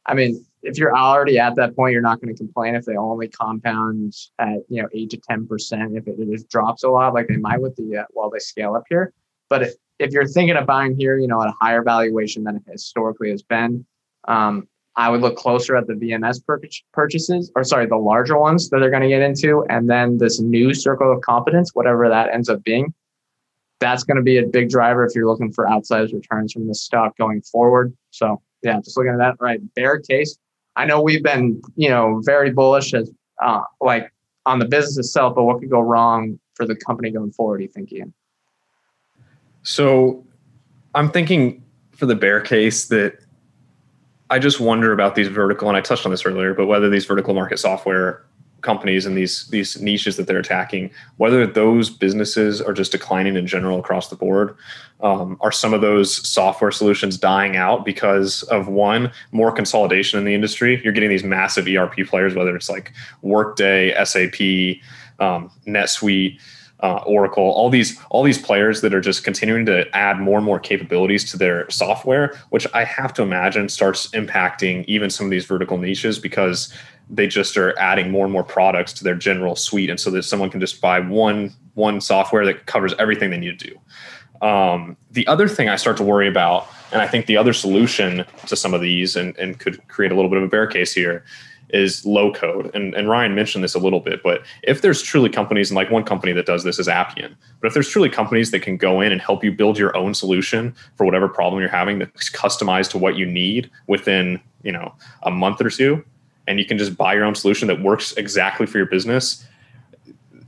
I mean, if you're already at that point, you're not going to complain if they only compound at you know eight to 10 percent. If it, it just drops a lot, like they might with the uh, while they scale up here. But if, if you're thinking of buying here, you know, at a higher valuation than it historically has been, um, I would look closer at the VMS pur- purchases, or sorry, the larger ones that they're going to get into, and then this new circle of competence, whatever that ends up being. That's going to be a big driver if you're looking for outsized returns from this stock going forward. So yeah, just looking at that. Right, bear case. I know we've been, you know, very bullish as uh, like on the business itself, but what could go wrong for the company going forward? Do you think, Ian? So I'm thinking for the bear case that I just wonder about these vertical, and I touched on this earlier, but whether these vertical market software companies and these these niches that they're attacking, whether those businesses are just declining in general across the board, um, are some of those software solutions dying out because of one more consolidation in the industry? You're getting these massive ERP players, whether it's like Workday, SAP, um, NetSuite uh, Oracle, all these all these players that are just continuing to add more and more capabilities to their software, which I have to imagine starts impacting even some of these vertical niches because they just are adding more and more products to their general suite, and so that someone can just buy one one software that covers everything they need to do. Um, the other thing I start to worry about, and I think the other solution to some of these, and, and could create a little bit of a bear case here, is low code. And, and Ryan mentioned this a little bit, but if there's truly companies, and like one company that does this is Appian, but if there's truly companies that can go in and help you build your own solution for whatever problem you're having that's customized to what you need within, you know, a month or two, and you can just buy your own solution that works exactly for your business,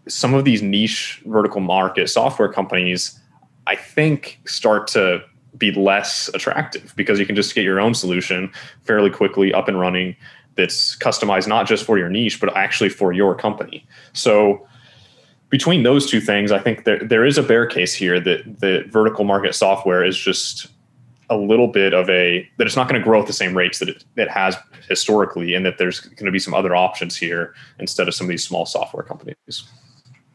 some of these niche vertical market software companies, I think, start to be less attractive because you can just get your own solution fairly quickly up and running that's customized not just for your niche but actually for your company so between those two things i think there, there is a bear case here that the vertical market software is just a little bit of a that it's not going to grow at the same rates that it, it has historically and that there's going to be some other options here instead of some of these small software companies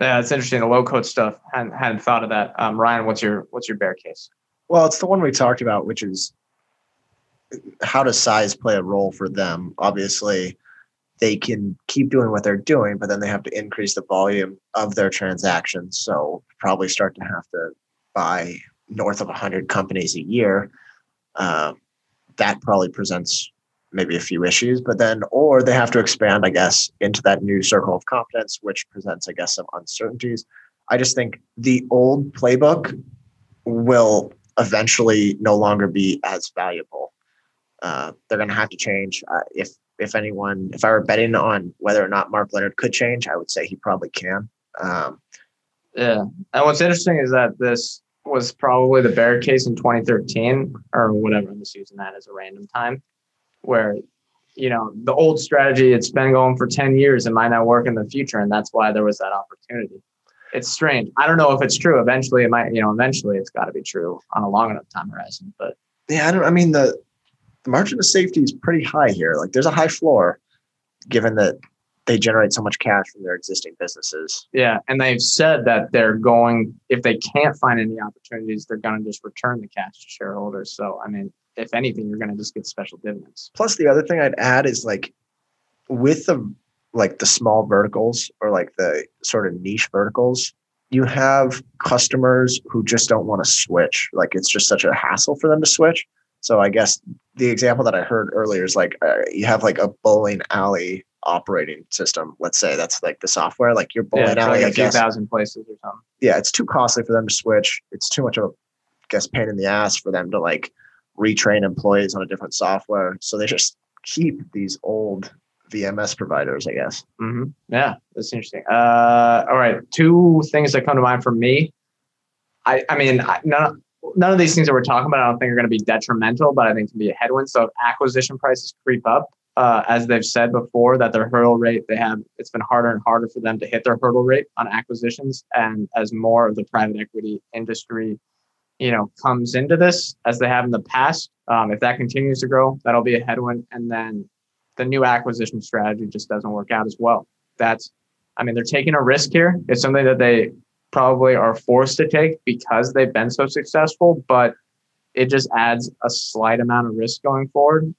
Yeah, it's interesting. The low code stuff. Hadn't, hadn't thought of that. Um, Ryan, what's your what's your bear case? Well, it's the one we talked about, which is how does size play a role for them? Obviously, they can keep doing what they're doing, but then they have to increase the volume of their transactions. So probably start to have to buy north of 100 companies a year. Um, that probably presents maybe a few issues, but then, or they have to expand, I guess, into that new circle of competence, which presents, I guess, some uncertainties. I just think the old playbook will eventually no longer be as valuable. Uh, they're going to have to change. Uh, if if anyone, if I were betting on whether or not Mark Leonard could change, I would say he probably can. Um, yeah, and what's interesting is that this was probably the bear case in 2013 or whatever. I'm just using that as a random time, where you know the old strategy it's been going for 10 years it might not work in the future and that's why there was that opportunity it's strange i don't know if it's true eventually it might you know eventually it's got to be true on a long enough time horizon but yeah, I don't. I mean the the margin of safety is pretty high here. Like there's a high floor, given that they generate so much cash from their existing businesses. Yeah, and they've said that they're going if they can't find any opportunities, they're going to just return the cash to shareholders. So, I mean, if anything, you're going to just get special dividends. Plus, the other thing I'd add is like with the like the small verticals or like the sort of niche verticals, you have customers who just don't want to switch. Like it's just such a hassle for them to switch. So I guess the example that I heard earlier is like uh, you have like a bowling alley operating system. Let's say that's like the software, like your bowling yeah, alley. like I a few guess. thousand places or something. yeah, it's too costly for them to switch. It's too much of a I guess pain in the ass for them to like retrain employees on a different software. So they just keep these old VMS providers, I guess. hmm Yeah, that's interesting. Uh, all right, two things that come to mind for me. I, I mean, I, none, none of these things that we're talking about, I don't think are going to be detrimental, but I think can be a headwind. So if acquisition prices creep up, uh, as they've said before, that their hurdle rate they have, it's been harder and harder for them to hit their hurdle rate on acquisitions. And as more of the private equity industry, you know, comes into this as they have in the past, um, if that continues to grow, that'll be a headwind. And then the new acquisition strategy just doesn't work out as well. That's, I mean, they're taking a risk here. It's something that they probably are forced to take because they've been so successful, but it just adds a slight amount of risk going forward.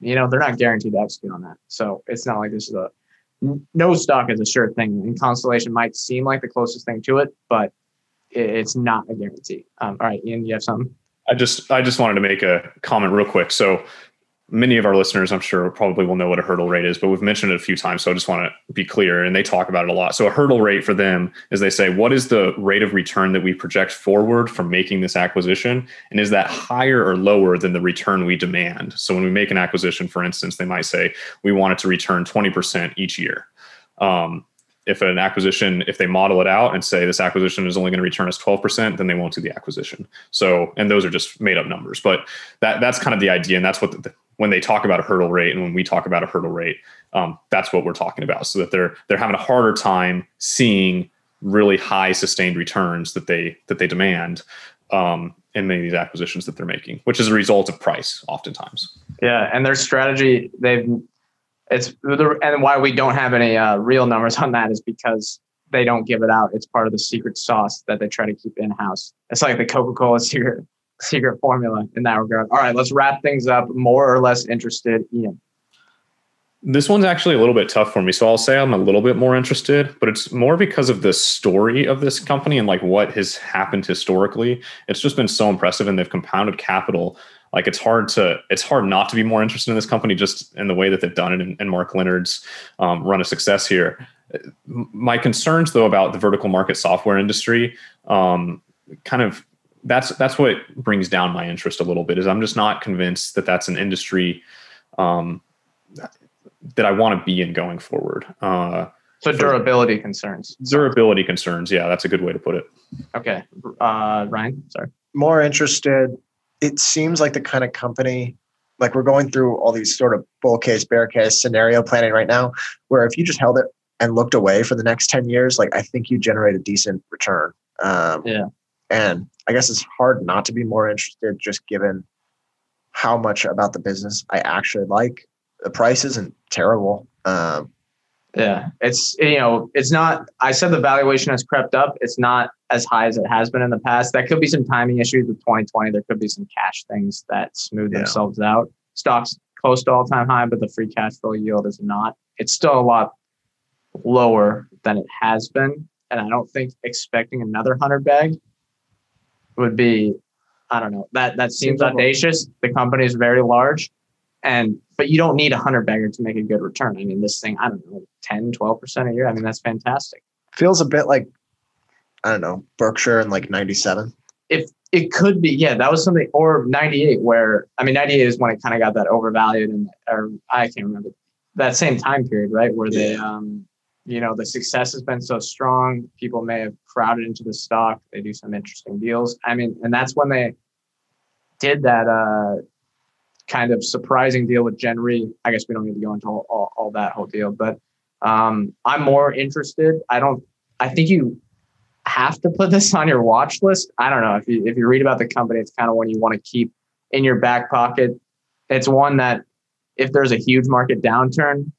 You know, they're not guaranteed to execute on that. So it's not like this is a no stock is a sure thing. And Constellation might seem like the closest thing to it, but it's not a guarantee. Um, all right, Ian, you have something? I just I just wanted to make a comment real quick. So many of our listeners, I'm sure, probably will know what a hurdle rate is, but we've mentioned it a few times. So I just want to be clear, and they talk about it a lot. So a hurdle rate for them is they say, what is the rate of return that we project forward from making this acquisition, and is that higher or lower than the return we demand? So when we make an acquisition, for instance, they might say we want it to return 20% each year. Um, if an acquisition, if they model it out and say this acquisition is only going to return us 12%, then they won't do the acquisition. So, and those are just made up numbers, but that that's kind of the idea. And that's what the, when they talk about a hurdle rate and when we talk about a hurdle rate, um, that's what we're talking about. So that they're, they're having a harder time seeing really high sustained returns that they, that they demand um, in many of these acquisitions that they're making, which is a result of price oftentimes. Yeah, and their strategy, they've it's and why we don't have any uh, real numbers on that is because they don't give it out. It's part of the secret sauce that they try to keep in house. It's like the Coca Cola secret secret formula in that regard. All right, let's wrap things up. More or less interested, Ian. This one's actually a little bit tough for me. So I'll say I'm a little bit more interested, but it's more because of the story of this company and like what has happened historically. It's just been so impressive and they've compounded capital. Like it's hard to it's hard not to be more interested in this company just in the way that they've done it and, and Mark Leonard's um, run of success here. My concerns though about the vertical market software industry um, kind of that's that's what brings down my interest a little bit is I'm just not convinced that that's an industry um, that I want to be in going forward. Uh, So durability concerns. durability concerns, yeah, that's a good way to put it. Okay, uh, Ryan. Sorry. More interested. It seems like the kind of company, like we're going through all these sort of bull case, bear case scenario planning right now, where if you just held it and looked away for the next 10 years, like I think you generate a decent return. Um, Yeah. And I guess it's hard not to be more interested just given how much about the business I actually like. The price isn't terrible. Um, Yeah, it's you know, it's not. I said the valuation has crept up. It's not as high as it has been in the past. That could be some timing issues with 2020. There could be some cash things that smooth Yeah. themselves out. Stocks close to all time high, but the free cash flow yield is not. It's still a lot lower than it has been, and I don't think expecting another hundred bag would be. I don't know. That that seems like audacious. The company is very large, and but you don't need a hundred bagger to make a good return. I mean, this thing, I don't know, 10, 12 percent a year. I mean, that's fantastic. Feels a bit like I don't know Berkshire in like '97. if it could be, yeah, that was something, or 98, where I mean, 98 is when it kind of got that overvalued, and or I can't remember that same time period, right, where they, um, you know, the success has been so strong, people may have crowded into the stock. They do some interesting deals. I mean, and that's when they did that uh, kind of surprising deal with Gen Re. I guess we don't need to go into all, all, all that whole deal, but um, I'm more interested. I don't. I think you have to put this on your watch list. I don't know if you if you read about the company, it's kind of one you want to keep in your back pocket. It's one that if there's a huge market downturn,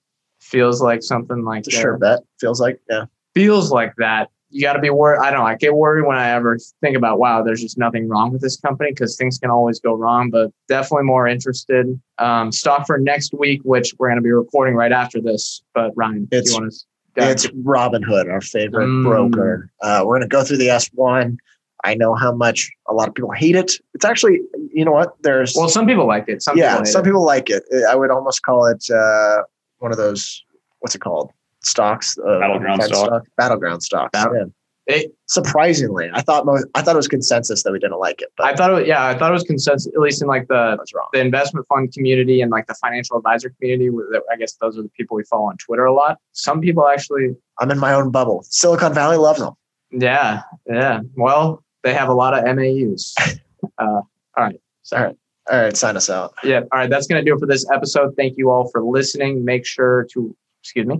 feels like something like a sure bet. Feels like yeah. feels like that. You got to be worried. I don't know. I get worried when I ever think about, wow, there's just nothing wrong with this company because things can always go wrong, but definitely more interested. Um, stock for next week, which we're going to be recording right after this. But Ryan, do It's- you want to? It's Robinhood, our favorite Mm. broker. Uh, we're going to go through the S1. I know how much a lot of people hate it. It's actually, you know what? There's well, some people like it. Some yeah, people some it. people like it. I would almost call it uh, one of those. What's it called? Stocks. Uh, Battleground defense stock. Battleground stocks. Battle- yeah. It, Surprisingly, I thought mo- I thought it was consensus that we didn't like it, but I thought it was, yeah, I thought it was consensus, at least in like the I wrong. the investment fund community and like the financial advisor community. where I guess those are the people we follow on Twitter a lot. Some people actually, I'm in my own bubble. Silicon Valley loves them. yeah, yeah. Well, they have a lot of MAUs. uh, all right. All right, all right, sign us out. Yeah. All right. That's going to do it for this episode. Thank you all for listening. Make sure to, excuse me.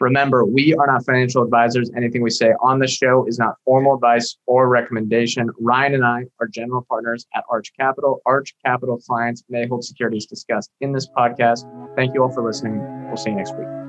Remember, we are not financial advisors. Anything we say on the show is not formal advice or recommendation. Ryan and I are general partners at Arch Capital. Arch Capital clients may hold securities discussed in this podcast. Thank you all for listening. We'll see you next week.